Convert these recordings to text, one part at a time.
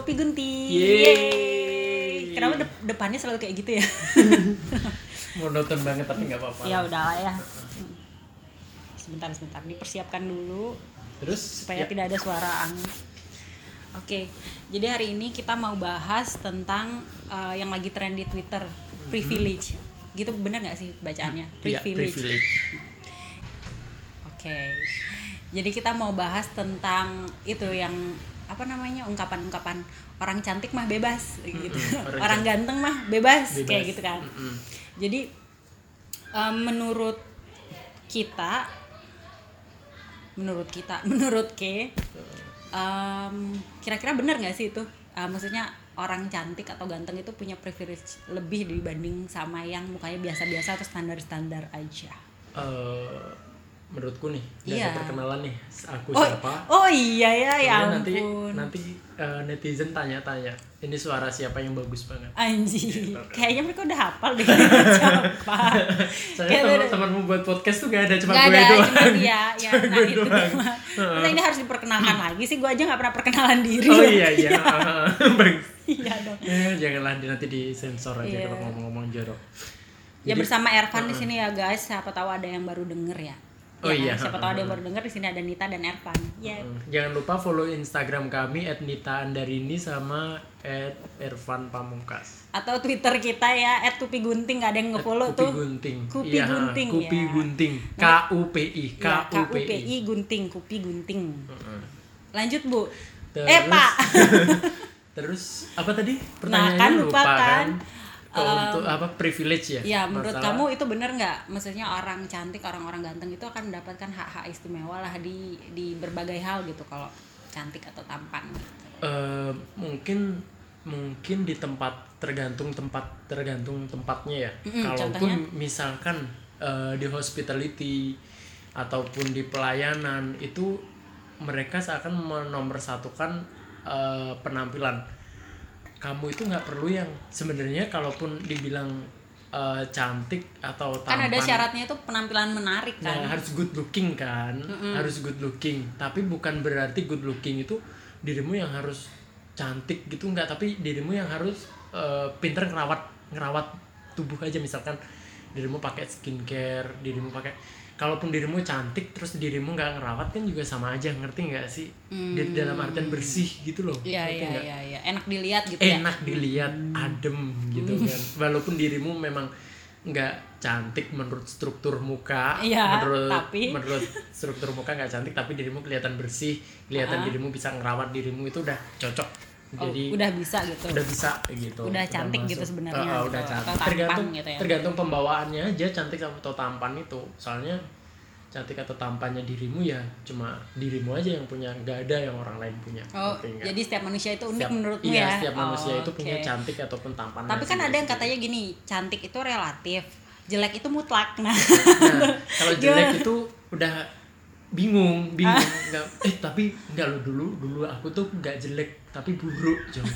Topi Gunting. Yeay. Kenapa dep- depannya selalu kayak gitu ya? Monoton banget tapi nggak apa-apa. ya udahlah ya. Sebentar sebentar dipersiapkan dulu Terus supaya ya, tidak ada suara angin. Oke, jadi hari ini kita mau bahas tentang uh, yang lagi tren di Twitter, privilege. Gitu bener nggak sih bacaannya? ya, Privilege. privilege. Oke. Jadi kita mau bahas tentang itu yang apa namanya ungkapan-ungkapan orang cantik mah bebas gitu. orang orang ganteng mah bebas, Bebas. kayak gitu kan. Mm-mm. Jadi um, menurut kita menurut kita menurut Ke um, kira-kira benar nggak sih itu? Uh, maksudnya orang cantik atau ganteng itu punya privilege lebih dibanding sama yang mukanya biasa-biasa atau standar-standar aja. Eh, menurutku nih, dari Iya. perkenalan nih, aku Oh, siapa? oh iya ya, ya nanti ampun. nanti eh, netizen tanya-tanya, ini suara siapa yang bagus banget? Anjir, kayaknya mereka udah hafal deh siapa. Saya teman-temanmu buat podcast tuh gak ada cuma Gak gue ada, doang. cuma dia. Ya, nah gue itu doang. Masa ini harus diperkenalkan lagi sih, gue aja gak pernah perkenalan diri. Oh iya iya, bang. Iya dong. Eh, janganlah di- nanti disensor aja Iya. kalau ngomong-ngomong jorok. Ya Jadi- bersama Ervan di sini ya guys, siapa tahu ada yang baru denger ya. Oh Ya, iya, Siapa tahu ada yang baru denger di sini ada Nita dan Ervan. Ya. Jangan lupa follow Instagram kami @nita_andarini sama @ervan pamungkas. Atau Twitter kita ya @tupigunting gak ada yang nge-follow tuh. Gunting. Kupi Iya, ha, Gunting, Kupi ya. Gunting. K U P I. K Ya, U P I. KUPI Gunting, Kupi Gunting. Heeh. Lanjut Bu. Terus- Eh Pak. Terus apa tadi? Nah, Pertanyaannya kan lupa, lupa kan. kan? Kalau untuk apa privilege ya? Ya, menurut Masalah- kamu itu benar nggak? Maksudnya orang cantik, orang-orang ganteng itu akan mendapatkan hak-hak istimewa lah di di berbagai hal gitu kalau cantik atau tampan. Gitu. Eh, mungkin mungkin di tempat tergantung tempat tergantung tempatnya ya. Mm-mm, Kalaupun contohnya? misalkan eh, di hospitality ataupun di pelayanan itu mereka seakan menomorsatukan eh, penampilan. Kamu itu nggak perlu yang sebenarnya kalaupun dibilang eh, cantik atau tampan Kan ada syaratnya itu penampilan menarik Nah, kan. harus good looking kan, harus good looking. Tapi bukan berarti good looking itu dirimu yang harus cantik gitu nggak, tapi dirimu yang harus eh, pinter ngerawat ngerawat tubuh aja misalkan dirimu pakai skincare, dirimu pakai kalaupun dirimu cantik terus dirimu nggak ngerawat kan juga sama aja ngerti nggak sih? Di dalam artian bersih gitu loh. Iya iya iya iya. Enak dilihat gitu ya. enak dilihat adem gitu kan walaupun dirimu memang nggak cantik menurut struktur muka Iya, menurut tapi- menurut struktur muka nggak cantik tapi dirimu kelihatan bersih kelihatan dirimu bisa ngerawat dirimu itu udah cocok Oh, jadi udah bisa gitu. udah bisa gitu Udah cantik gitu sebenarnya ah, gitu, udah cantik tergantung gitu ya. tergantung pembawaannya aja cantik atau tampan itu soalnya cantik atau tampannya dirimu ya cuma dirimu aja yang punya nggak ada yang orang lain punya Oh, nggak? jadi setiap manusia itu unik Setiap- menurutmu iya, ya? setiap manusia Oh, itu punya cantik ataupun tampan Tapi kan ada yang katanya gini, cantik itu relatif, jelek itu mutlak. Nah, nah, kalau jelek itu udah bingung bingung nggak eh tapi nggak lo dulu dulu aku tuh nggak jelek tapi buruk jom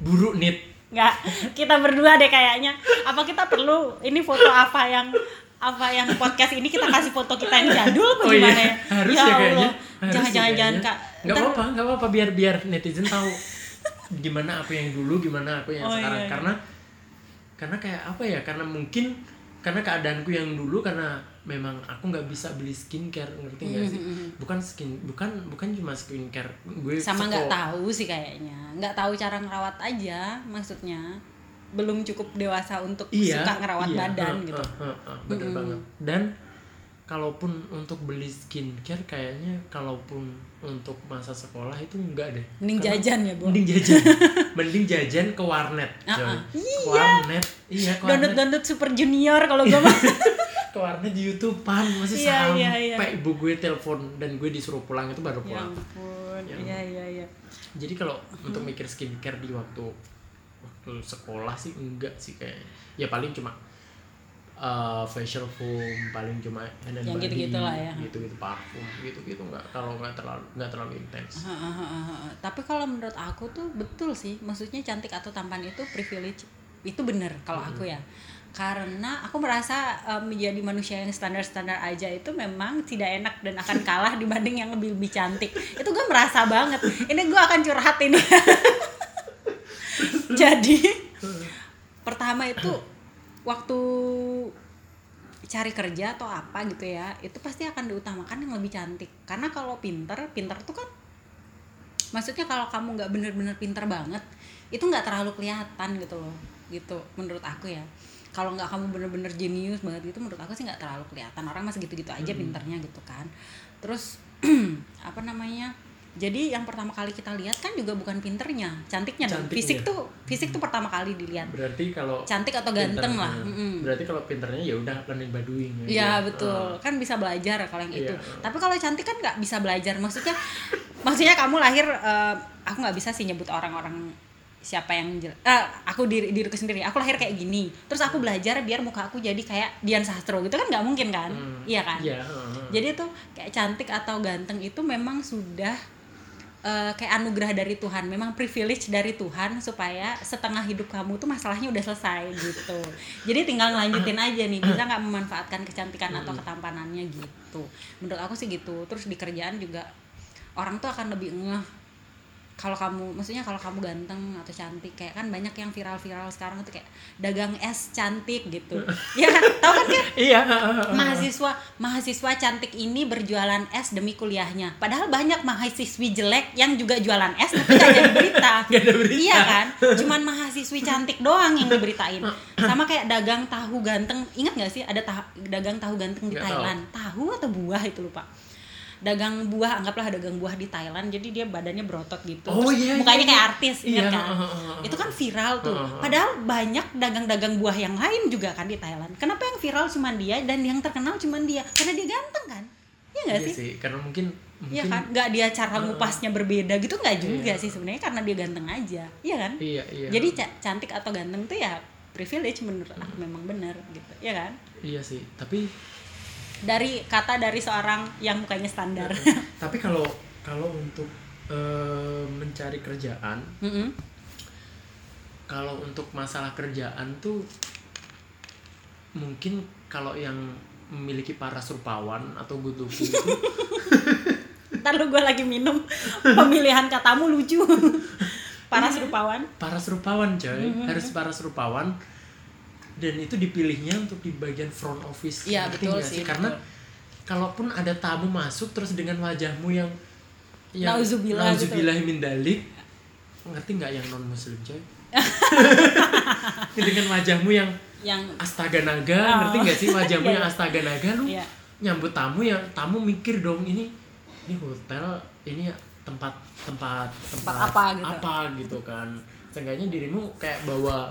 buruk nit nggak kita berdua deh kayaknya. Apa kita perlu ini foto apa yang apa yang podcast ini kita kasih foto kita yang jadul apa oh gimana iya ya? harus Ya ya, kayaknya Harus Jangan ya jangan jangan kayaknya. kak. nggak apa-apa nggak apa-apa biar biar netizen tahu gimana aku yang dulu gimana aku yang Oh, sekarang iya, iya. karena karena kayak apa ya karena mungkin karena keadaanku yang dulu karena memang aku nggak bisa beli skincare ngerti nggak sih? bukan skin bukan bukan cuma skincare. Gue sama nggak tahu sih kayaknya. Nggak tahu cara ngerawat aja maksudnya. Belum cukup dewasa untuk suka ngerawat iya, badan heeh, gitu. heeh, heeh, bener banget. Dan kalaupun untuk beli skincare kayaknya kalaupun untuk masa sekolah itu enggak deh. Mending Karena- jajan ya bu? mending jajan. Mending jajan ke warnet coy. Uh-uh. ke warnet. Iya ke warnet. Download super junior kalau gue mah ke warnet di YouTubean masih Iya, sampai iya, iya. ibu gue telepon dan gue disuruh pulang itu baru ya pulang. ampun Ya. iya iya iya. Jadi kalau untuk mikir skincare di waktu waktu sekolah sih enggak sih kayaknya. Ya paling cuma uh, facial foam paling cuma hand and Yang body, gitu-gitu lah ya. gitu gitu parfum gitu gitu nggak kalau nggak terlalu nggak terlalu intens. Heeh, Tapi kalau menurut aku tuh betul sih, maksudnya cantik atau tampan itu privilege itu bener kalau aku ya. Karena aku merasa eh, menjadi manusia yang standar-standar aja itu memang tidak enak dan akan kalah dibanding yang lebih lebih cantik. Itu gue merasa banget. Ini gue akan curhat ini. jadi pertama itu waktu cari kerja atau apa gitu ya itu pasti akan diutamakan yang lebih cantik karena kalau pinter pinter tuh kan maksudnya kalau kamu nggak bener-bener pinter banget itu nggak terlalu kelihatan gitu loh gitu menurut aku ya kalau nggak kamu bener-bener jenius banget gitu menurut aku sih nggak terlalu kelihatan orang masih gitu-gitu aja pinternya gitu kan terus apa namanya jadi yang pertama kali kita lihat kan juga bukan pinternya cantiknya dong Cantiknya. fisik tuh fisik tuh pertama kali dilihat berarti kalau cantik atau ganteng pinter- lah Mm-mm. berarti kalau pinternya ya udah learning by doing Iya aja. betul, Ah. kan bisa belajar kalau yang itu. Iya. Tapi kalau cantik kan nggak bisa belajar. Maksudnya, maksudnya kamu lahir, eh, aku nggak bisa sih nyebut orang-orang siapa yang jel- eh, aku diri diriku sendiri. Aku lahir kayak gini, terus aku belajar biar muka aku jadi kayak Dian Sastro gitu kan nggak mungkin kan? Hmm, Iya kan? iya heeh. Jadi tuh kayak cantik atau ganteng itu memang sudah eh, kayak anugerah dari Tuhan, memang privilege dari Tuhan supaya setengah hidup kamu tuh masalahnya udah selesai gitu. Jadi tinggal ngelanjutin aja nih, bisa nggak memanfaatkan kecantikan atau ketampanannya gitu. Menurut aku sih gitu. Terus di kerjaan juga orang tuh akan lebih ngeh kalau kamu maksudnya kalau kamu ganteng atau cantik kayak kan banyak yang viral-viral sekarang tuh kayak dagang es cantik gitu. ya kan? Tahu kan kayak iya mahasiswa mahasiswa cantik ini berjualan es demi kuliahnya. Padahal banyak mahasiswi jelek yang juga jualan es tapi gak jadi berita. Ada berita. iya kan? Cuman mahasiswi cantik doang yang diberitain. Sama kayak dagang tahu ganteng. Ingat gak sih ada tah- dagang tahu ganteng di tahu. Thailand? Tahu atau buah itu lupa dagang buah anggaplah dagang buah di Thailand jadi dia badannya berotot gitu. Oh, terus iya, mukanya iya, kayak iya. artis Iya, ingat kan? heeh, heeh, heeh. itu kan viral tuh. Padahal banyak dagang-dagang buah yang lain juga kan di Thailand. Kenapa yang viral cuma dia dan yang terkenal cuma dia? Karena dia ganteng kan? Iya nggak Iya sih? sih karena mungkin Iya mungkin kan? Nggak dia cara ngupasnya berbeda gitu nggak juga Iya. sih sebenarnya karena dia ganteng aja. Iya kan? Iya iya. Jadi ca- cantik atau ganteng tuh ya privilege menurut aku memang benar gitu. Ya kan? Iya sih tapi dari kata dari seorang yang mukanya standar. Tapi kalau kalau untuk eh, mencari kerjaan Mm-mm. kalau untuk masalah kerjaan tuh mungkin kalau yang memiliki paras rupawan atau good looking itu ntar lu gue lagi minum pemilihan katamu lucu. Para serupawan. Paras rupawan coy. Mm-hmm. harus paras rupawan dan itu dipilihnya untuk di bagian front office Ngerti betul nggak sih, karena betul. kalaupun ada tamu masuk terus dengan wajahmu yang yang Nauzubillah gitu. nauzubillah min dalik ngerti nggak yang non muslim coy dengan wajahmu yang yang astaga naga Oh. ngerti nggak sih wajahmu Iya, yang iya. astaga naga lu Iya. nyambut tamu yang tamu mikir dong ini ini hotel ini tempat tempat tempat, apa gitu. apa gitu kan seenggaknya dirimu kayak bawa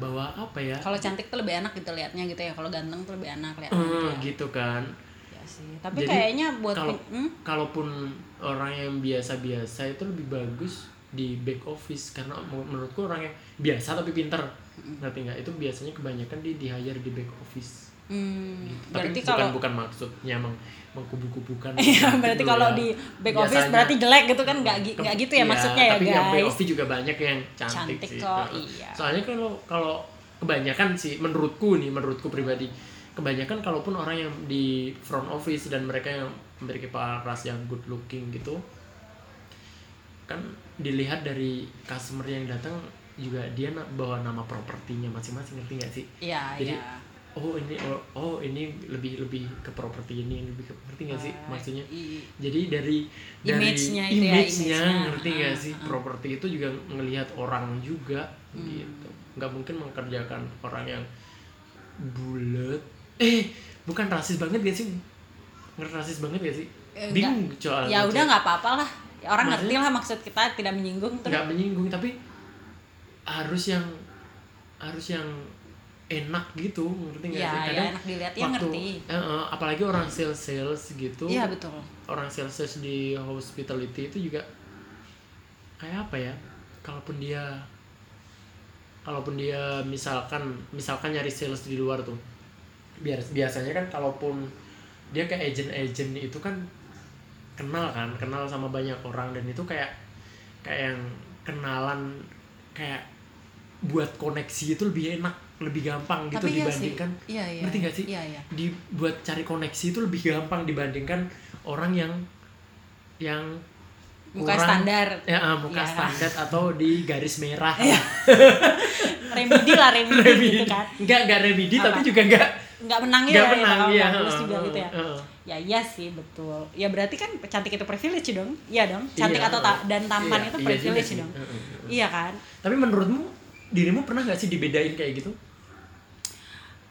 bawa apa ya? Kalau cantik tuh lebih enak gitu liatnya gitu ya. Kalau ganteng tuh lebih enak liatnya gitu Hmm, ya. gitu kan. Ya sih. Tapi Jadi, kayaknya buat kalau hmm? kalaupun orang yang biasa-biasa itu lebih bagus di back office. Karena menurutku orang yang biasa tapi pinter. Ngerti nggak? Itu biasanya kebanyakan dia di hire di back office. Hmm, gitu. tapi berarti bukan kalau bukan maksudnya meng, mengkubu-kubukan Iya, gitu berarti kalau ya. di back office Biasanya- berarti jelek gitu kan nggak gi- nggak gitu ya Iya, maksudnya ya tapi yang back guys. office juga banyak yang cantik, Cantik sih kok, iya. soalnya kalau kalau kebanyakan sih menurutku nih menurutku pribadi kebanyakan kalaupun orang yang di front office dan mereka yang memiliki paras yang good looking gitu kan dilihat dari customer yang datang juga dia bawa nama propertinya masing-masing ngerti nggak sih Iya, Jadi, iya. Oh ini oh, oh ini lebih lebih ke properti ini lebih ke ngerti nggak sih Ah, maksudnya? jadi dari dari Image-nya itu ya, image-nya, image-nya. ngerti nggak Ah, sih? ah. properti itu juga ngelihat orang juga Hmm. gitu. Nggak mungkin mengerjakan orang yang bulat eh bukan rasis banget gak sih? Ngerti rasis banget gak sih? Eh, bingung soal ya udah nggak apa-apa lah. Orang Maksudnya- ngerti lah maksud kita tidak menyinggung nggak menyinggung tapi harus yang harus yang enak gitu ngerti nggak ya sih? ya enak dilihat ya ngerti. eh, eh, apalagi orang sales sales gitu iya betul. orang sales sales di hospitality itu juga kayak apa ya? Kalaupun dia kalaupun dia misalkan misalkan nyari sales di luar tuh biar biasanya kan kalaupun dia kayak agent-agent itu kan kenal kan kenal sama banyak orang dan itu kayak kayak yang kenalan kayak buat koneksi itu lebih enak lebih gampang gitu tapi iya sih dibandingkan iya iya ngerti nggak sih? iya iya dibuat cari koneksi itu lebih gampang dibandingkan orang yang yang Muka kurang- standar. ya ah, muka Iya. standar atau di garis merah Iya. remedi lah remedi, remedi gitu kan enggak enggak remedi Apa? tapi juga enggak nggak menang ya enggak ya, menang ya bagus juga gitu ya ya iya sih betul ya berarti kan cantik itu privilege dong iya dong cantik Iya. atau ta- dan tampan Iya, itu iya privilege sih. dong Heeh. iya kan tapi menurutmu dirimu pernah nggak sih dibedain kayak gitu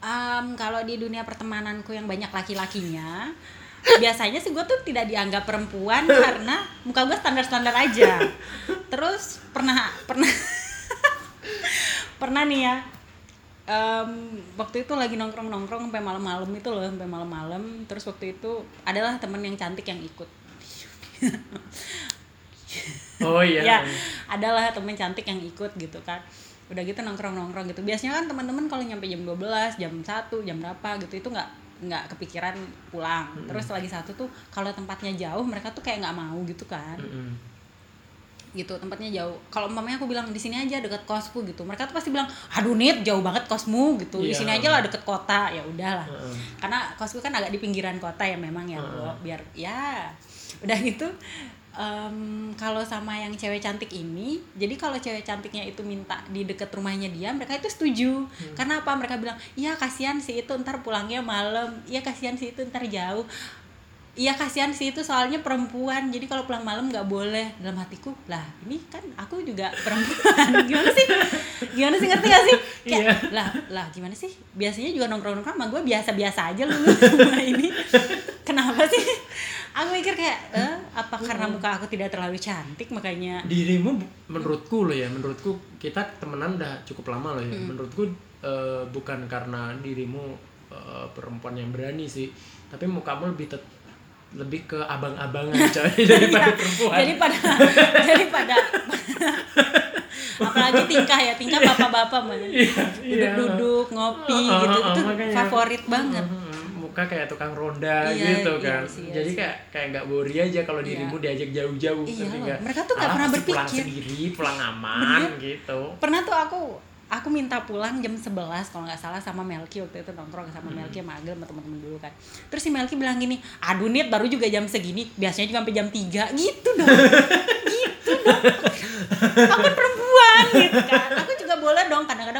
Em, kalau di dunia pertemananku yang banyak laki-lakinya biasanya sih gue tuh tidak dianggap perempuan karena muka gue standar-standar aja. Terus pernah pernah pernah nih ya em, waktu itu lagi nongkrong-nongkrong sampai malam-malam itu loh sampai malam-malam. Terus waktu itu adalah temen yang cantik yang ikut oh iya. Ya adalah temen cantik yang ikut gitu kan udah gitu nongkrong nongkrong gitu. Biasanya kan teman-teman kalau nyampe jam 12 jam 1 jam berapa gitu itu nggak nggak kepikiran pulang. Terus lagi satu tuh kalau tempatnya jauh mereka tuh kayak nggak mau gitu kan. Mm-mm. gitu tempatnya jauh. Kalau umpamanya aku bilang di sini aja deket kosku gitu. Mereka tuh pasti bilang aduh nit jauh banget kosmu gitu. Di Iya. sini aja lah deket kota. Ya udahlah. Heeh. karena kosku kan agak di pinggiran kota ya memang ya. Heeh. biar ya udah gitu em, kalau sama yang cewek cantik ini jadi kalau cewek cantiknya itu minta di deket rumahnya dia mereka itu setuju. Hmm. karena apa? Mereka bilang iya kasihan sih itu ntar pulangnya malam. Iya kasihan sih itu ntar jauh. Iya kasihan sih itu soalnya perempuan. Jadi kalau pulang malam nggak boleh. Dalam hatiku lah ini kan aku juga perempuan. Gimana sih? Gimana sih ngerti gak sih? Kayak Iya. lah lah gimana sih? Biasanya juga nongkrong nongkrong sama gue biasa biasa aja lu. Lu semua ini kenapa sih aku mikir kayak eh apa karena muka aku tidak terlalu cantik makanya dirimu menurutku loh ya menurutku kita temenan udah cukup lama loh ya. Menurutku eh, bukan karena dirimu eh, perempuan yang berani sih tapi mukamu lebih tet- lebih ke abang-abangan coy daripada perempuan. jadi pada jadi pada apalagi tingkah ya tingkah bapak-bapak mana iya. duduk-duduk ngopi gitu itu favorit banget muka kayak tukang ronda Iya, gitu iya kan. sih, iya jadi kayak kayak nggak worry aja kalau Iya. dirimu diajak jauh-jauh Iya mereka tuh nggak pernah pasti pulang berpikir. sendiri pulang aman gitu. Pernah tuh aku aku minta pulang jam 11 kalau nggak salah sama Melki waktu itu nongkrong sama Melki sama Agil sama teman-teman dulu kan. Terus si Melki bilang gini aduh nit baru juga jam segini biasanya juga sampai jam 3 gitu dong. Gitu dong. Aku kan perempuan gitu kan. Aku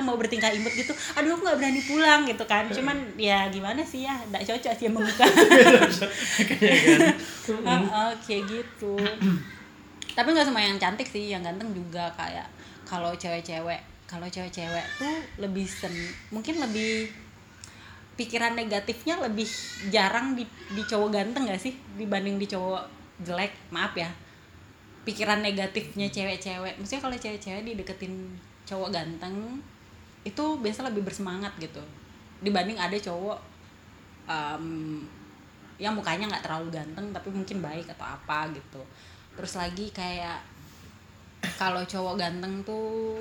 kadang-kadang mau bertingkah imut gitu aduh aku nggak berani pulang gitu kan. Cuman ya gimana sih ya nggak cocok sih sama muka Kayaknya kan Heeh, kayak gitu. Tapi nggak semua yang cantik sih yang ganteng juga. Kayak kalau cewek-cewek kalau cewek-cewek tuh lebih sen mungkin lebih pikiran negatifnya lebih jarang di di cowok ganteng gak sih? Dibanding di cowok jelek maaf ya. Pikiran negatifnya cewek-cewek. Maksudnya kalau cewek-cewek dideketin cowok ganteng itu biasa lebih bersemangat gitu. Dibanding ada cowok em, yang mukanya nggak terlalu ganteng tapi mungkin baik atau apa gitu. Terus lagi kayak kalau cowok ganteng tuh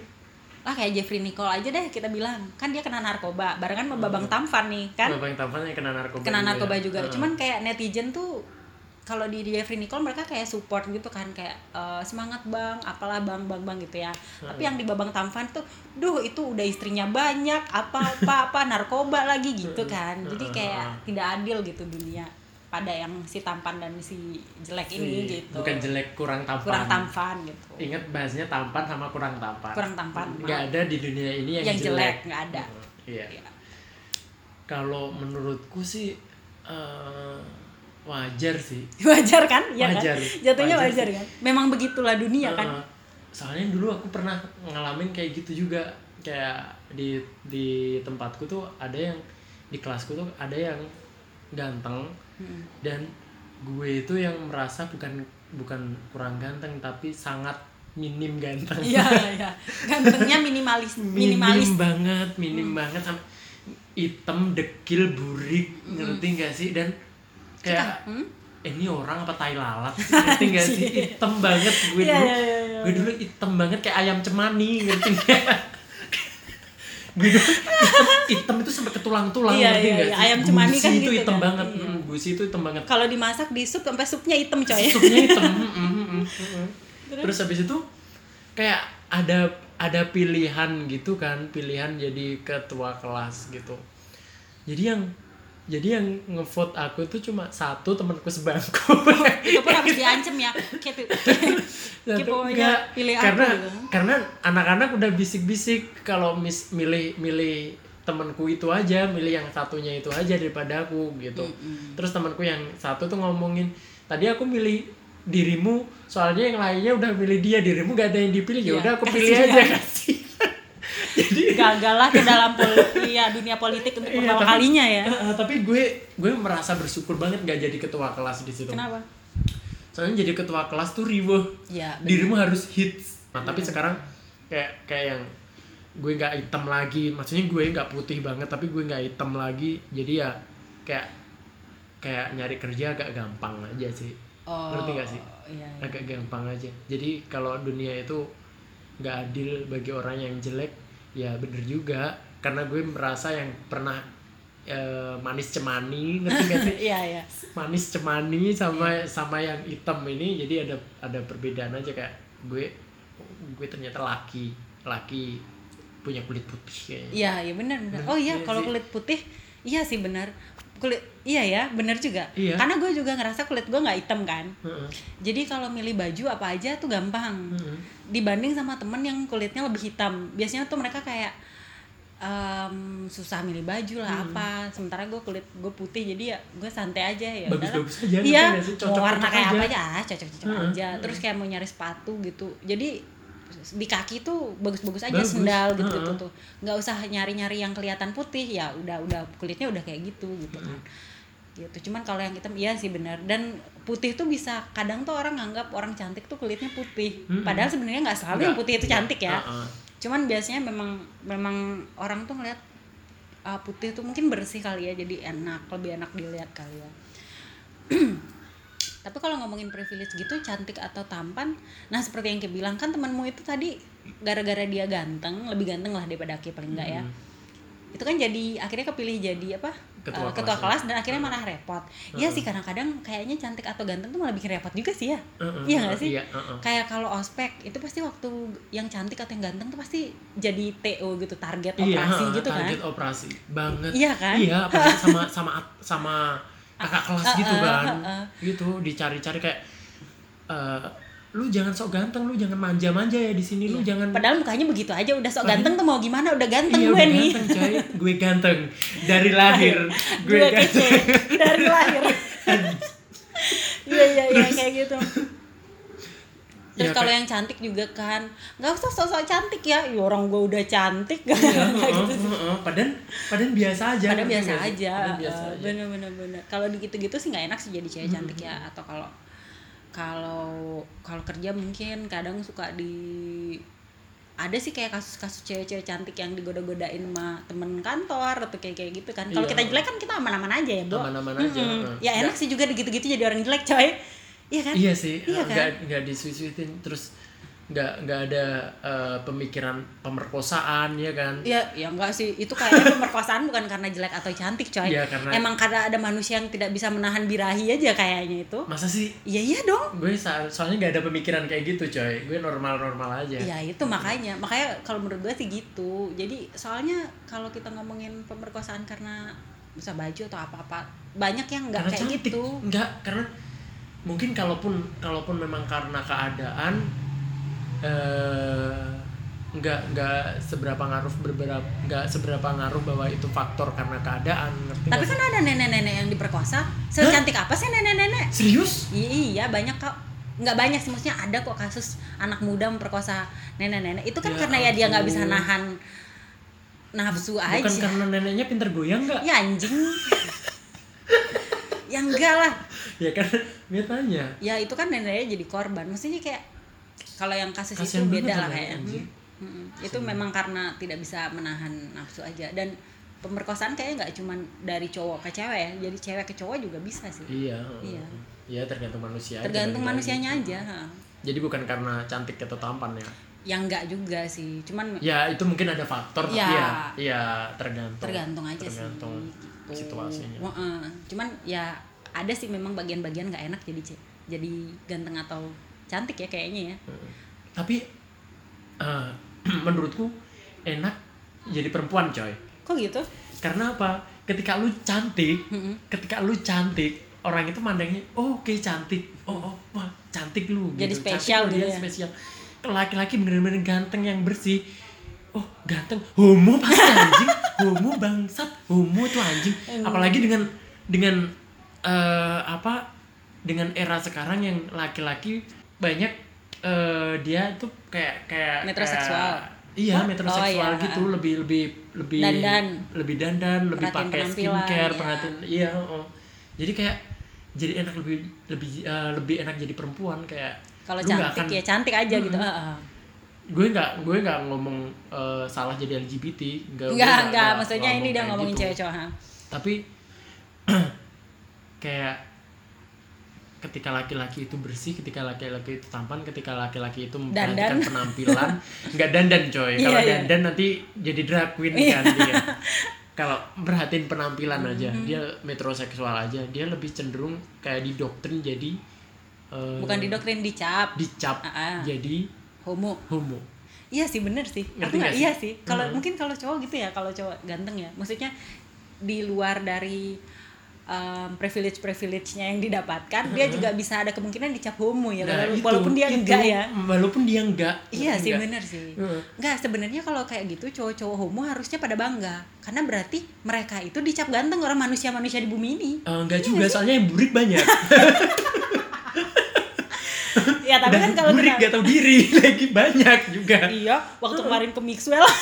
lah kayak Jeffrey Nicole aja deh kita bilang. Kan dia kena narkoba barengan sama Babang Tampan nih kan? Babang Tampan yang kena narkoba kena juga narkoba ya? juga. Heeh. cuman kayak netizen tuh kalau di Jeffrey Nicole mereka kayak support gitu kan kayak eh, semangat bang apalah bang bang bang gitu ya. Tapi yang di Babang Tampan tuh duh itu udah istrinya banyak apa apa apa narkoba lagi gitu kan. Jadi kayak tidak adil gitu dunia pada yang si tampan dan si jelek ini Si- gitu. bukan jelek kurang tampan kurang tampan gitu. Ingat bahasnya tampan sama kurang tampan. Kurang tampan. Nggak ada di dunia ini yang, yang jelek nggak ada. Iya. Iya. kalau menurutku sih eh, wajar sih. Wajar kan? Ya Wajar. kan jatuhnya Wajar wajar, kan? Memang begitulah dunia kan? Heeh. soalnya dulu aku pernah ngalamin kayak gitu juga. Kayak di di tempatku tuh ada yang di kelasku tuh ada yang ganteng Hmm. dan gue itu yang merasa bukan bukan kurang ganteng tapi sangat minim ganteng. Iya iya. Gantengnya minimalis minim minimalis. Hmm. banget minim banget. Sampai hitam dekil burik ngerti gak sih? Dan kayak Hmm? "Eh, ini orang apa tai lalat ngerti gak sih? Hitam banget gue Iya, dulu. iya, iya, iya. gue dulu hitam banget kayak ayam cemani ngerti gak gue dulu hitam, hitam itu sampai ke tulang-tulang Iya, ngerti iya, gak iya. sih? Ayam cemani kan itu gitu hitam kan. banget. Iya. Hmm, gusi itu hitam banget. Kalau dimasak di sup sampai supnya hitam coy. Supnya hitam. Mm, mm, mm, mm. terus habis itu kayak ada ada pilihan gitu kan. Pilihan jadi ketua kelas gitu. Jadi yang jadi yang ngevote aku tuh cuma satu temanku sebangku. Itu pun harus diancem ya kayak enggak. pilih aku karena gitu. karena anak-anak udah bisik-bisik. Kalau mis milih milih temanku itu aja milih yang satunya itu aja daripada aku gitu. Terus temanku yang satu tuh ngomongin tadi aku milih dirimu soalnya yang lainnya udah milih dia dirimu gak ada yang dipilih. Ya Iya, udah aku pilih kasihan. aja. Kasih jadi gagal lah ke dalam poli ya, dunia politik untuk Iya, pertama tapi- kalinya ya. Eh, tapi gue gue merasa bersyukur banget gak jadi ketua kelas di situ. Kenapa? Soalnya jadi ketua kelas tuh riweh. Ya dirimu harus hits. Nah, tapi sekarang kayak kayak yang gue nggak hitam lagi. Maksudnya gue nggak putih banget tapi gue nggak hitam lagi. Jadi ya kayak kayak nyari kerja agak gampang aja sih. Oh, ngerti gak sih? iya, iya. agak gampang aja. Jadi kalau dunia itu nggak adil bagi orang yang jelek ya bener juga. Karena gue merasa yang pernah eh, manis cemani ngerti gak sih? Iya iya. Manis cemani sama sama yang hitam ini jadi ada ada perbedaan aja. Kayak gue gue ternyata laki laki punya kulit putih kayaknya. Iya iya benar benar oh iya kalau kulit putih iya sih benar kulit. Iya ya benar juga. Iya. karena gue juga ngerasa kulit gue nggak hitam kan. Heeh, jadi kalau milih baju apa aja tuh gampang. Heeh. dibanding sama temen yang kulitnya lebih hitam. Biasanya tuh mereka kayak em, susah milih baju lah Hmm. apa. Sementara gue kulit gue putih jadi ya gue santai aja ya. Aja, iya. mau warna kayak aja. apa aja. Ah cocok-cocok Heeh, aja. Terus kayak mau nyari sepatu gitu. Jadi di kaki tuh bagus-bagus aja Bagus, sendal gitu gitu heeh. tuh. Nggak usah nyari-nyari yang kelihatan putih ya udah udah kulitnya udah kayak gitu gitu kan. Gitu. Cuman kalau yang hitam iya sih benar. Dan putih tuh bisa kadang tuh orang nganggap orang cantik tuh kulitnya putih. Mm-mm. padahal sebenarnya nggak selalu yang putih itu cantik ya. Heeh. cuman biasanya memang memang orang tuh ngeliat uh, putih tuh mungkin bersih kali ya jadi enak lebih enak dilihat kali ya tapi kalau ngomongin privilege gitu cantik atau tampan nah seperti yang bilang kan temanmu itu tadi gara-gara dia ganteng lebih ganteng lah daripada Ki paling enggak ya. Itu kan jadi akhirnya kepilih jadi apa? Ketua Uh, ketua kelas, kelas dan akhirnya malah repot. Iya sih kadang-kadang kayaknya cantik atau ganteng tuh malah bikin repot juga sih ya. Heeh, iya nggak heeh, sih? Iya, heeh. kayak kalau ospek itu pasti waktu yang cantik atau yang ganteng tuh pasti jadi TO gitu target Iya, operasi heeh, gitu kan. target operasi banget. Iya kan? iya apalagi sama sama sama kakak kelas gitu Heeh, kan. heeh. gitu dicari-cari kayak eh, lu jangan sok ganteng lu jangan manja-manja ya di sini lu jangan padahal mukanya begitu aja udah sok ganteng tuh mau gimana? Udah ganteng iya gue udah nih. ganteng coy. Gue ganteng dari lahir. Gue gue kece. Ganteng dari lahir. Iya iya iya kayak gitu terus Iya, kalau yang cantik juga kan nggak usah sok-sok cantik ya ya orang gue udah cantik kan Iya, heeh, gitu heeh. padahal padahal biasa aja Padahal biasa sih? aja, Padahal biasa eh, aja. bener bener bener. Kalau di gitu-gitu sih nggak enak sih jadi cewek cantik ya. Hmm. Atau kalau kalau kalau kerja mungkin kadang suka di ada sih kayak kasus-kasus cewek-cewek cantik yang digoda-godain sama temen kantor atau kayak kayak gitu kan. Kalau Iya. kita jelek kan kita aman-aman aja ya, Bo. Aman-aman aja, Mm-mm. heeh. Ya enak sih juga gitu-gitu jadi orang jelek, coy. Iya kan? Iya sih, Iya nggak kan? nggak disuit-suitin terus nggak nggak ada eh, pemikiran pemerkosaan ya kan? Iya, ya enggak sih. Itu kayaknya pemerkosaan bukan karena jelek atau cantik, coy. Iya, karena- Emang karena ada manusia yang tidak bisa menahan birahi aja kayaknya itu. Masa sih? Iya iya dong. Gue soalnya nggak ada pemikiran kayak gitu coy. Gue normal-normal aja. Ya itu makanya, makanya kalau menurut gue sih gitu. Jadi soalnya kalau kita ngomongin pemerkosaan karena bisa baju atau apa-apa, banyak yang nggak kayak cantik. gitu. Nggak, karena mungkin kalaupun kalaupun memang karena keadaan eh nggak nggak seberapa ngaruh beberapa nggak seberapa ngaruh bahwa itu faktor karena keadaan ngerti Tapi kan ada nenek-nenek yang diperkosa. Secantik apa sih nenek-nenek? serius Iya banyak kok. Nggak banyak sih, maksudnya ada kok kasus anak muda memperkosa nenek-nenek. Itu kan Ya karena ya dia nggak bisa nahan nafsu bukan aja. karena neneknya pinter goyang nggak Ya anjing. ya enggak lah. ya kan dia tanya ya itu kan neneknya jadi korban maksudnya kayak kalau yang kasus Kasian itu beda lah neneknya, kayak anjing. Hmm, hmm. itu memang karena tidak bisa menahan nafsu aja dan pemerkosaan kayaknya nggak cuma dari cowok ke cewek ya jadi cewek ke cowok juga bisa sih iya Iya. iya tergantung manusia aja tergantung lagi. manusianya aja ha. jadi bukan karena cantik atau tampan ya yang enggak juga sih cuman ya itu mungkin ada faktor tapi Ya. ya ya tergantung tergantung aja tergantung sih gitu. situasinya Heeh. cuman ya ada sih memang bagian-bagian nggak enak jadi jadi ganteng atau cantik ya kayaknya ya tapi eh, menurutku enak jadi perempuan coy kok gitu karena apa ketika lu cantik Mm-mm. ketika lu cantik orang itu mandangnya oh, oke cantik oh, oh wah cantik lu Jadi gitu. spesial Cantik gitu dia ya. spesial laki-laki bener-bener ganteng yang bersih oh ganteng homo pasti anjing homo bangsat homo tuh anjing apalagi dengan dengan eh, apa dengan era sekarang yang laki-laki banyak eh, dia tuh kayak kayak Metroseksual. kayak- iya Oh, metroseksual oh, iya. gitu lebih lebih lebih Dandan. lebih dandan lebih Perhatiin pakai skincare iya. perhatiin iya oh. jadi kayak jadi enak lebih lebih eh, lebih enak jadi perempuan kayak kalau cantik akan- ya cantik aja gitu Mm-mm. Heeh. Gue nggak gue nggak ngomong eh, salah jadi LGBT nggak nggak- nggak maksudnya ini dia ngomongin gitu. cewek cowok ha. tapi kayak ketika laki-laki itu bersih, ketika laki-laki itu tampan, ketika laki-laki itu memperhatikan penampilan, nggak dandan coy. Iya, Kalau iya. dandan nanti jadi drag queen kan dia. Kalau perhatiin penampilan aja, Mm-hmm. dia metroseksual aja, dia lebih cenderung kayak didoktrin jadi eh, bukan didoktrin dicap dicap Ah, ah. jadi homo homo. Iya sih bener sih. Ngerti Aku nggak nggak sih? iya sih. Kalau Hmm. mungkin kalau cowok gitu ya, kalau cowok ganteng ya. Maksudnya di luar dari um, privilege privilege-nya yang didapatkan, dia juga bisa ada kemungkinan dicap homo ya. Nah, walaupun- itu- walaupun dia itu. enggak ya. Walaupun dia enggak. Iya sih enggak. bener sih. Heeh. Enggak sebenarnya kalau kayak gitu cowok-cowok homo harusnya pada bangga karena berarti mereka itu dicap ganteng orang manusia-manusia di bumi ini. Eh, enggak juga, soalnya yang burik banyak. Ya tapi kan kalau burik kita gak tau diri lagi banyak juga. Iya, waktu kemarin ke Mixwell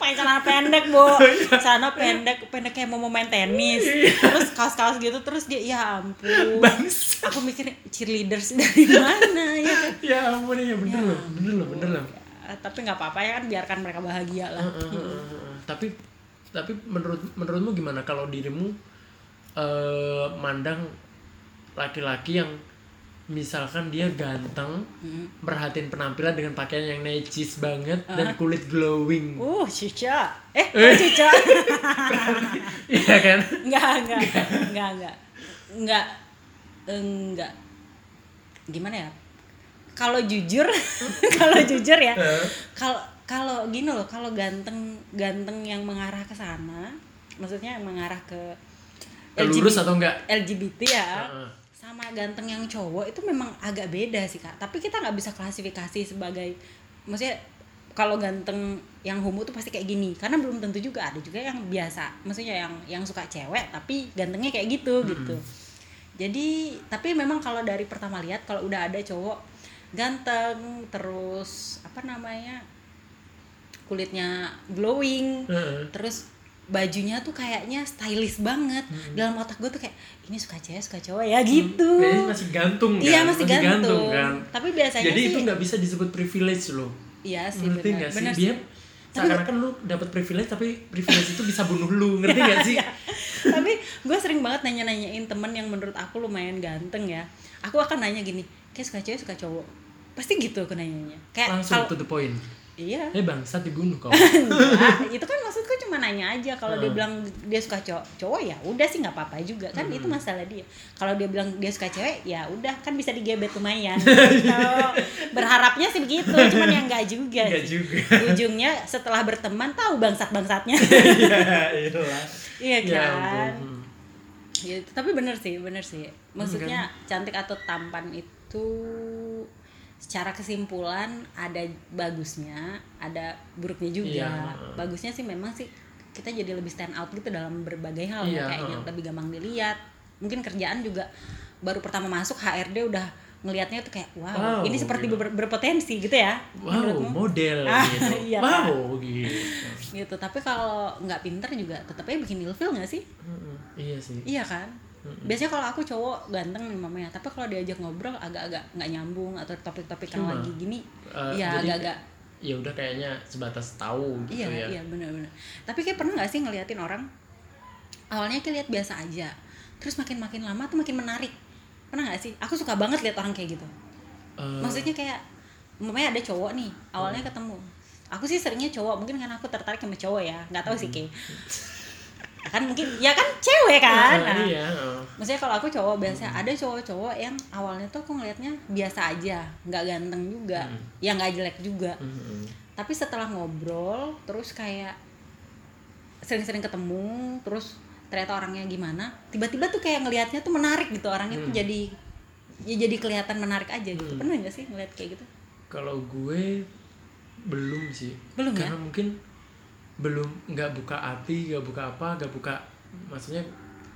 pakai celana pendek, Bu. Oh, iya. Celana pendek, pendek kayak mau main tenis. Terus kaos-kaos gitu terus dia ya ampun. Bangsa. Aku mikir cheerleaders dari mana ya kan? Ya ampun ya bener loh, bener loh, bener loh. Ya, tapi nggak apa-apa ya kan biarkan mereka bahagia lah. Heeh, heeh, heeh. Tapi tapi menurut menurutmu gimana kalau dirimu eh mandang laki-laki yang misalkan dia ganteng, merhatiin penampilan dengan pakaian yang necis banget dan kulit glowing. Uh, Cica. Eh, Eh. Cica. Iya kan? Enggak, enggak. Enggak, enggak. Enggak. Enggak. Gimana ya? Kalau jujur, kalau jujur ya, Heeh. kalau kalau gini loh kalau ganteng ganteng yang mengarah ke sana maksudnya yang mengarah ke Ke lurus atau enggak? LGBT ya Heeh. Sama ganteng yang cowok itu memang agak beda sih kak. Tapi kita nggak bisa klasifikasi sebagai maksudnya kalau ganteng yang homo tuh pasti kayak gini. Karena belum tentu juga ada juga yang biasa. Maksudnya yang yang suka cewek tapi gantengnya kayak gitu gitu. Jadi tapi memang kalau dari pertama lihat kalau udah ada cowok ganteng terus apa namanya kulitnya glowing Heeh. terus bajunya tuh kayaknya stylish banget Hmm. dalam otak gue tuh kayak ini suka cewek suka cowok ya gitu Kayaknya masih gantung kan? iya masih, gantung. kan? tapi biasanya Jadi sih itu nggak bisa disebut privilege loh. iya sih ngerti nggak sih? Dia Tapi- seakan-akan lu dapat privilege tapi privilege itu bisa bunuh lu, ngerti nggak sih? tapi gue sering banget nanya-nanyain temen yang menurut aku lumayan ganteng ya aku akan nanya gini kayak suka cewek suka cowok pasti gitu aku nanyanya kayak Langsung kalau to the point. Iya Eh bangsat dibunuh kau. Enggak, itu kan maksudku cuma nanya aja kalau dia Hmm. bilang dia suka cowok cowok ya udah sih nggak apa-apa juga kan itu Hmm. masalah dia kalau dia bilang dia suka cewek ya udah kan bisa digebet lumayan gitu. berharapnya sih begitu cuman yang nggak juga Nggak sih. juga. ujungnya setelah berteman tahu bangsat bangsatnya Iya, iya Ya kan ampun. gitu tapi bener sih bener sih maksudnya cantik atau tampan itu secara kesimpulan ada bagusnya ada buruknya juga Iya. bagusnya sih memang sih kita jadi lebih stand out gitu dalam berbagai hal Iya, ya kayaknya lebih gampang dilihat mungkin kerjaan juga baru pertama masuk HRD udah ngelihatnya tuh kayak wow, Wow, ini seperti gitu. ber- berpotensi gitu ya Wow, menurutmu? model Ah, gitu. iya, kan? wow, gitu. gitu tapi kalau nggak pinter juga tetap aja bikin ilfil nggak sih Mm-mm, Iya sih. Iya kan? Biasanya kalau aku cowok ganteng nih mamanya, tapi kalau diajak ngobrol agak-agak nggak nyambung atau topik-topik yang lagi gini, iya jadi agak-agak. Ya udah kayaknya sebatas tahu gitu Iya, ya. iya benar-benar. Tapi kayak pernah nggak sih ngeliatin orang awalnya kayak lihat biasa aja, terus makin-makin lama tuh makin menarik. Pernah nggak sih? Aku suka banget lihat orang kayak gitu. Eh, Maksudnya kayak, mamanya ada cowok nih, awalnya ketemu. Aku sih seringnya cowok, mungkin karena aku tertarik sama cowok ya, nggak tahu sih kayak. kan mungkin ya kan cewek kan eh, Nah, iya. eh. Maksudnya kalau aku cowok biasa ada cowok-cowok yang awalnya tuh aku ngelihatnya biasa aja, nggak ganteng juga, Hmm. ya nggak jelek juga. Mm-mm. Tapi setelah ngobrol terus kayak sering-sering ketemu terus ternyata orangnya gimana tiba-tiba tuh kayak ngelihatnya tuh menarik gitu orangnya tuh jadi ya jadi kelihatan menarik aja gitu pernah nggak sih ngeliat kayak gitu kalau gue belum sih Belum ya? karena mungkin belum nggak buka hati nggak buka apa nggak buka maksudnya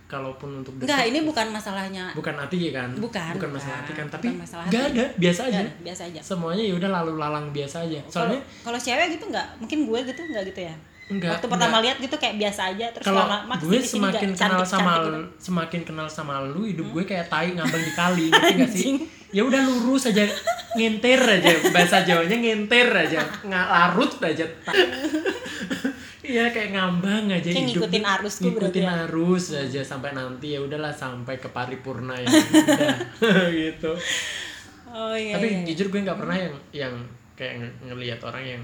kalaupun untuk deket, enggak ini bukan masalahnya. Bukan hati ya kan? Bukan, bukan masalah hati kan tapi masalah nggak ada biasa aja. Nggak ada, biasa aja. Semuanya ya udah lalu lalang biasa aja. Soalnya kalau cewek gitu nggak mungkin gue gitu nggak gitu ya? Enggak waktu pertama lihat gitu kayak biasa aja terus kalau lama gue semakin nggak kenal sama cantik-cantik gitu. semakin kenal sama lu hidup gue kayak tai ngambang di kali ngerti gak sih? Ya udah lurus aja ngintir aja bahasa Jawanya ngintir aja nggak larut aja Iya kayak ngambang aja Kayak hidup ngikutin arus tuh berarti ngikutin ya? arus aja sampai nanti ya udahlah sampai ke paripurna ya. Gitu. Oh iya tapi iya, iya. jujur gue nggak pernah yang yang kayak nge- ngelihat orang yang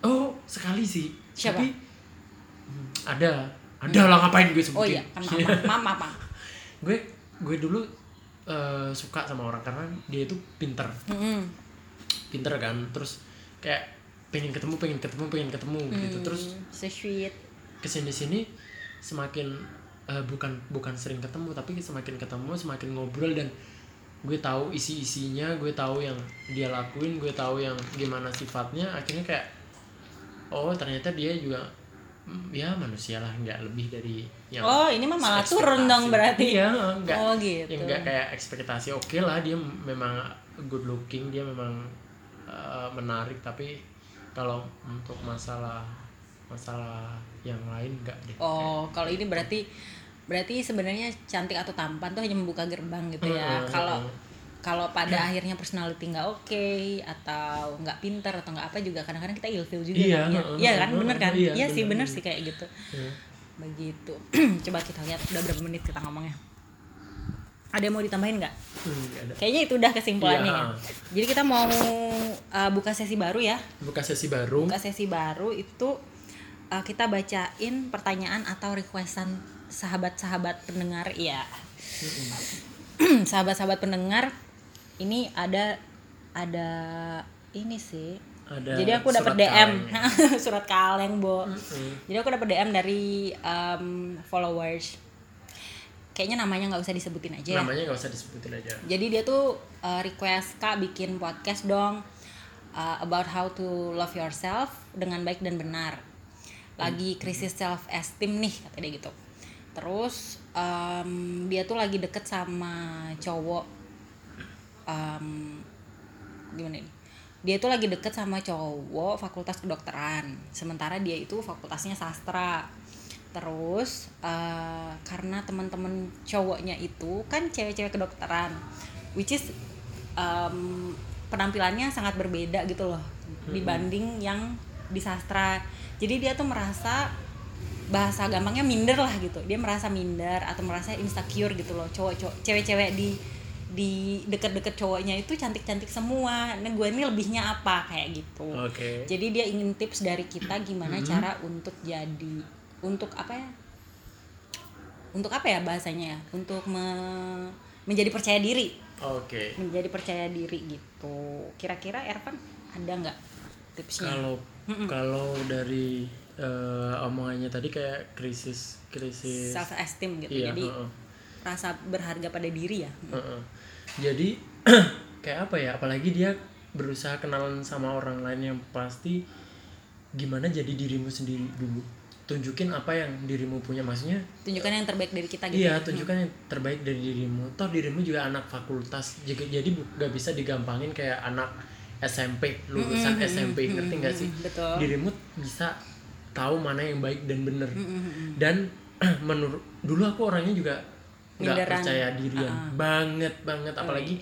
oh sekali sih. Siapa? tapi hmm, ada. Ada lah ngapain gue oh sebutin iya kan mama mama gue gue dulu eh, suka sama orang karena dia itu pinter. Mm-mm. pinter kan? Terus kayak pengen ketemu pengen ketemu pengen ketemu gitu. Terus Hmm, so sweet ke sini sini semakin eh, bukan bukan sering ketemu tapi semakin ketemu semakin ngobrol dan gue tahu isi isinya gue tahu yang dia lakuin gue tahu yang gimana sifatnya. Akhirnya kayak oh ternyata dia juga mm, ya manusia lah nggak lebih dari yang oh ini mah malah turun dong berarti? Iya nggak. Oh gitu. Yang nggak kayak ekspektasi oke lah dia memang good looking dia memang uh, menarik tapi kalau untuk masalah masalah yang lain enggak deh Oh, kalau ini berarti berarti sebenarnya cantik atau tampan tuh hanya membuka gerbang gitu ya. Kalau mm-mm. kalau pada akhirnya personality nggak oke atau nggak pintar atau nggak apa juga kadang-kadang kita ilfil juga Iya, kan. Iya, mm-mm, Iya kan, mm-mm, bener kan? iya, Iya sih bener, bener sih kayak gitu. Ya. Begitu. Coba kita lihat udah berapa menit kita ngomongnya. Ada yang mau ditambahin nggak? Hmm, Kayaknya itu udah kesimpulannya Iya. ya. Jadi kita mau uh, buka sesi baru ya. buka sesi baru buka sesi baru itu uh, kita bacain pertanyaan atau requestan sahabat-sahabat pendengar ya sahabat-sahabat pendengar ini ada ada ini sih ada jadi aku dapat DM kaleng. surat kaleng bo Mm-mm. jadi aku dapat DM dari um, followers kayaknya namanya nggak usah disebutin aja ya namanya nggak usah disebutin aja jadi dia tuh uh, request kak bikin podcast dong uh, about how to love yourself dengan baik dan benar. Lagi krisis self esteem nih kata dia gitu. Terus um, dia tuh lagi deket sama cowok um, gimana ini? Dia tuh lagi deket sama cowok fakultas kedokteran. Sementara dia itu fakultasnya sastra. Terus eh, karena teman-teman cowoknya itu kan cewek-cewek kedokteran, which is em, penampilannya sangat berbeda gitu loh dibanding yang di sastra. Jadi dia tuh merasa bahasa gampangnya minder lah gitu. Dia merasa minder atau merasa insecure gitu loh. Cowok-cowok, cewek-cewek di di deket-deket cowoknya itu cantik-cantik semua. Nah gue ini lebihnya apa kayak gitu. oke Jadi dia ingin tips dari kita gimana Hmm. cara untuk jadi untuk apa ya? Untuk apa ya bahasanya ya? Untuk me- menjadi percaya diri, oke menjadi percaya diri gitu. Kira-kira Ervan ada nggak tipsnya? kalau kalau dari eh, omongannya tadi kayak krisis krisis Self esteem gitu. iya jadi heeh. rasa berharga pada diri ya. Heeh. Jadi kayak apa ya? Apalagi dia berusaha kenalan sama orang lain yang pasti gimana jadi dirimu sendiri dulu. Tunjukin apa yang dirimu punya maksudnya. Tunjukkan yang terbaik dari kita gitu. Iya, tunjukkan yang terbaik dari dirimu. Toh dirimu juga anak fakultas. Jadi jadi gak bisa digampangin kayak anak SMP, lulusan Mm-mm, SMP, mm-mm, ngerti gak sih? mm-mm, betul. Dirimu bisa tahu mana yang baik dan bener. Mm-mm. Dan menurut dulu aku orangnya juga nggak percaya dirian Ah. banget banget apalagi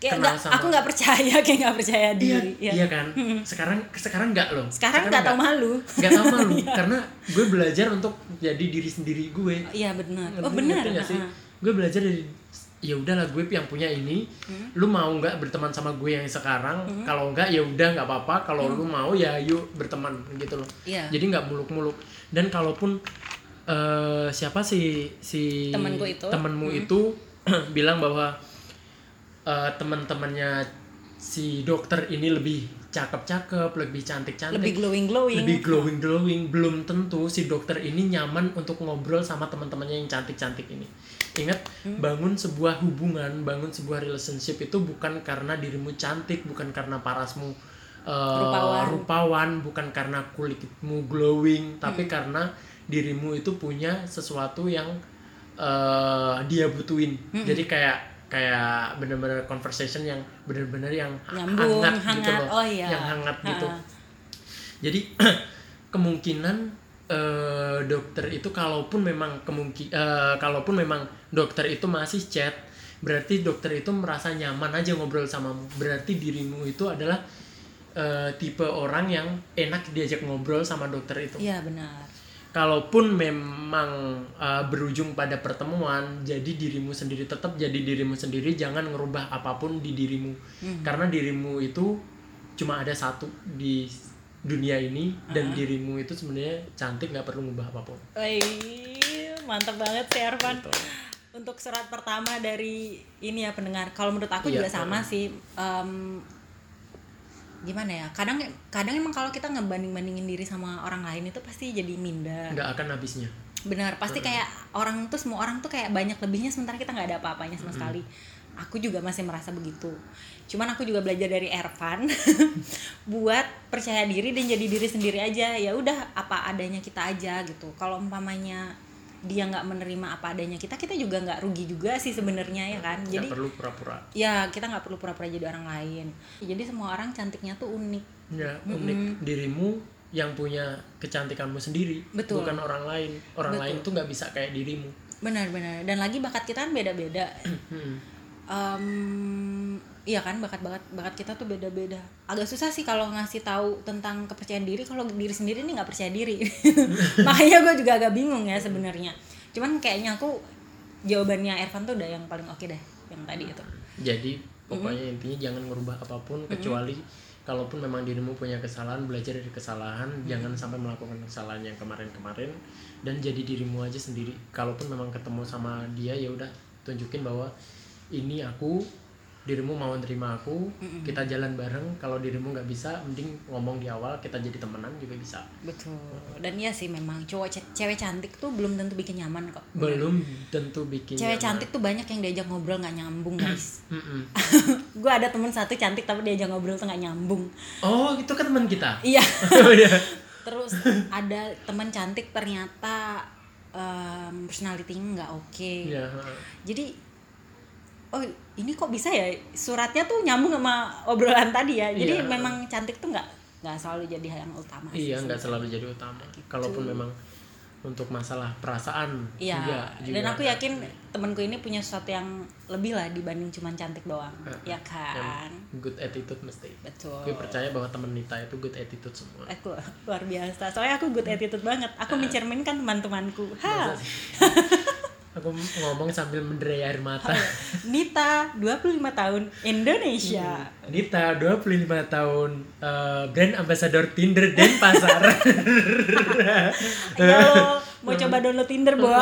Kayak nggak- sama- aku nggak percaya, kayak nggak percaya iya diri. ya. iya kan sekarang sekarang nggak loh Sekarang nggak tahu malu. nggak tahu malu karena gue belajar untuk jadi diri sendiri gue Iya benar. Oh benar. Heeh. gue belajar dari ya udahlah gue yang punya ini Hmm. lu mau nggak berteman sama gue yang sekarang kalau nggak ya udah nggak apa-apa kalau lu mau ya yuk berteman gitu loh Hmm. Iya. jadi nggak muluk-muluk dan kalaupun eh, siapa si si Temenku itu. temenmu Hmm. itu bilang bahwa eh, teman-temannya si dokter ini lebih cakep-cakep lebih cantik-cantik lebih glowing glowing lebih glowing glowing belum tentu si dokter ini nyaman untuk ngobrol sama teman-temannya yang cantik-cantik ini ingat Hmm. bangun sebuah hubungan bangun sebuah relationship itu bukan karena dirimu cantik bukan karena parasmu uh, Rupawan. rupawan bukan karena kulitmu glowing tapi Hmm. karena dirimu itu punya sesuatu yang uh, dia butuhin Hmm. jadi kayak kayak bener-bener conversation yang bener-bener yang Nyambung, hangat, gitu hangat. loh Oh iya. yang hangat gitu Ha. jadi kemungkinan eh, dokter itu kalaupun memang kemungkin eh, kalaupun memang dokter itu masih chat berarti dokter itu merasa nyaman aja ngobrol samamu berarti dirimu itu adalah eh, tipe orang yang enak diajak ngobrol sama dokter itu iya benar kalaupun memang uh, berujung pada pertemuan jadi dirimu sendiri tetap jadi dirimu sendiri jangan ngerubah apa pun di dirimu karena dirimu itu cuma ada satu di dunia ini dan dirimu itu sebenarnya cantik nggak perlu ngubah apa pun Wih, mantap banget sih Ervan. Gitu. Untuk surat pertama dari ini ya pendengar. Kalau menurut aku Iya, juga sama sih. Em, gimana ya? Kadang kadang emang kalau kita ngebanding bandingin diri sama orang lain itu pasti jadi minder. nggak akan habisnya Benar, pasti kayak orang tuh semua orang tuh kayak banyak lebihnya sementara kita nggak ada apa-apanya sama sekali. Aku juga masih merasa begitu. Cuman aku juga belajar dari Ervan buat percaya diri dan jadi diri sendiri aja. Ya udah apa adanya kita aja gitu. Kalau umpamanya dia nggak menerima apa adanya kita, kita juga nggak rugi juga sih sebenarnya ya kan. Jadi perlu pura-pura ya kita nggak perlu pura-pura jadi orang lain. Jadi semua orang cantiknya tuh unik. ya unik dirimu yang punya kecantikanmu sendiri Betul. bukan orang lain orang Betul. lain tuh nggak bisa kayak dirimu Benar-benar. Dan lagi bakat kita kan beda-beda. Hmm. Iya kan bakat-bakat bakat kita tuh beda-beda. Agak susah sih kalau ngasih tahu tentang kepercayaan diri kalau diri sendiri nih nggak percaya diri. Makanya gue juga agak bingung ya sebenarnya. Cuman kayaknya aku jawabannya Ervan tuh udah yang paling oke deh yang tadi itu. Jadi pokoknya intinya jangan merubah apa pun kecuali kalaupun memang dirimu punya kesalahan belajar dari kesalahan jangan sampai melakukan kesalahan yang kemarin-kemarin dan jadi dirimu aja sendiri. Kalaupun memang ketemu sama dia ya udah tunjukin bahwa ini aku dirimu mau nerima aku kita jalan bareng kalau dirimu nggak bisa mending ngomong di awal kita jadi temenan juga bisa Betul. Dan iya sih memang cowok ce- cewek cantik tuh belum tentu bikin nyaman kok. belum tentu bikin Cewek nyaman. cantik tuh banyak yang diajak ngobrol nggak nyambung guys. Gue ada temen satu cantik tapi diajak ngobrol tuh nggak nyambung. oh itu kan teman kita Iya. oh iya Terus ada teman cantik ternyata em, personality-nya nggak oke. Iya. Jadi oh ini kok bisa ya suratnya tuh nyambung sama obrolan tadi ya. Jadi Iya. memang cantik tuh nggak nggak selalu jadi yang utama. Iya, nggak selalu jadi utama. Kalaupun memang untuk masalah perasaan Iya. juga, juga Dan aku yakin temanku ini punya sesuatu yang lebih lah dibanding cuman cantik doang. Eh, ya kan. yang good attitude mesti. Betul. Gue percaya bahwa temen Nita itu good attitude semua. Aku luar biasa. Soalnya aku good attitude banget. Aku mencerminkan teman-temanku. Ha. Aku ngomong sambil menderai air mata. Nita, 25 tahun, Indonesia. Nita 25 tahun eh, brand ambassador Tinder Denpasar. Ayo, mau coba download Tinder, Bo.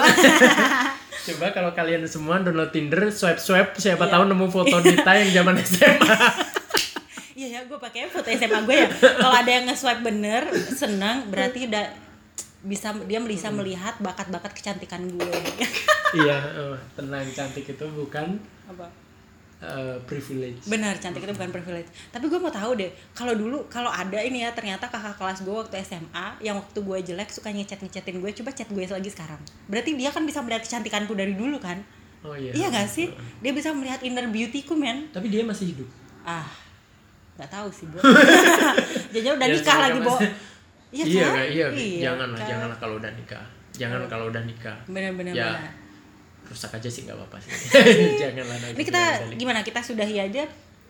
Coba kalau kalian semua download Tinder, swipe swipe siapa Iya. tahu nemu foto Nita yang zaman SMA. Iya ya, gue pakai foto SMA gue ya. Kalau ada yang nge-swipe bener, senang, berarti udah bisa dia bisa melihat bakat-bakat kecantikan gue. iya, oh, tenang cantik itu bukan Apa? eh, privilege. Benar, cantik itu bukan privilege. Tapi gue mau tahu deh, kalau dulu kalau ada ini ya ternyata kakak kelas gue waktu SMA yang waktu gue jelek suka ngechat ngechatin gue, coba chat gue lagi sekarang. Berarti dia kan bisa melihat kecantikanku dari dulu kan? Oh iya. Iya gak sih? Dia bisa melihat inner beautyku men. Tapi dia masih hidup. Ah, nggak tahu sih bu. Jadinya udah Ya, nikah lagi bu. Iya iya, kan? Iya, Iya janganlah, kan? janganlah kalau udah nikah. Jangan kalau udah nikah. Bener-bener. Ya, bener. rusak aja sih nggak apa-apa sih. janganlah. Ini kita gimana? Kita sudahi aja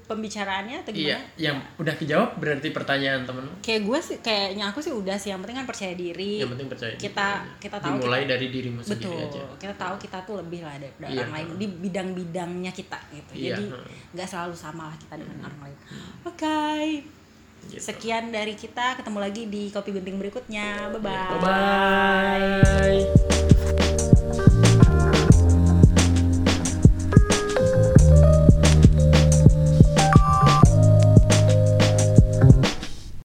pembicaraannya atau Iya, gimana? yang udah kejawab berarti pertanyaan temen. Kayak gue sih, kayaknya aku sih udah sih. Yang penting kan percaya diri. Yang penting percaya. diri Kita- aja. kita tahu Dimulai dari dirimu Betul. sendiri aja. Kita tahu kita tuh lebih lah daripada Iya. orang lain di bidang-bidangnya kita gitu. Iya, Jadi hmm. nggak selalu sama lah kita dengan orang lain. Oke. Gitu. Sekian dari kita, ketemu lagi di kopi gunting berikutnya. Bye bye. Bye bye.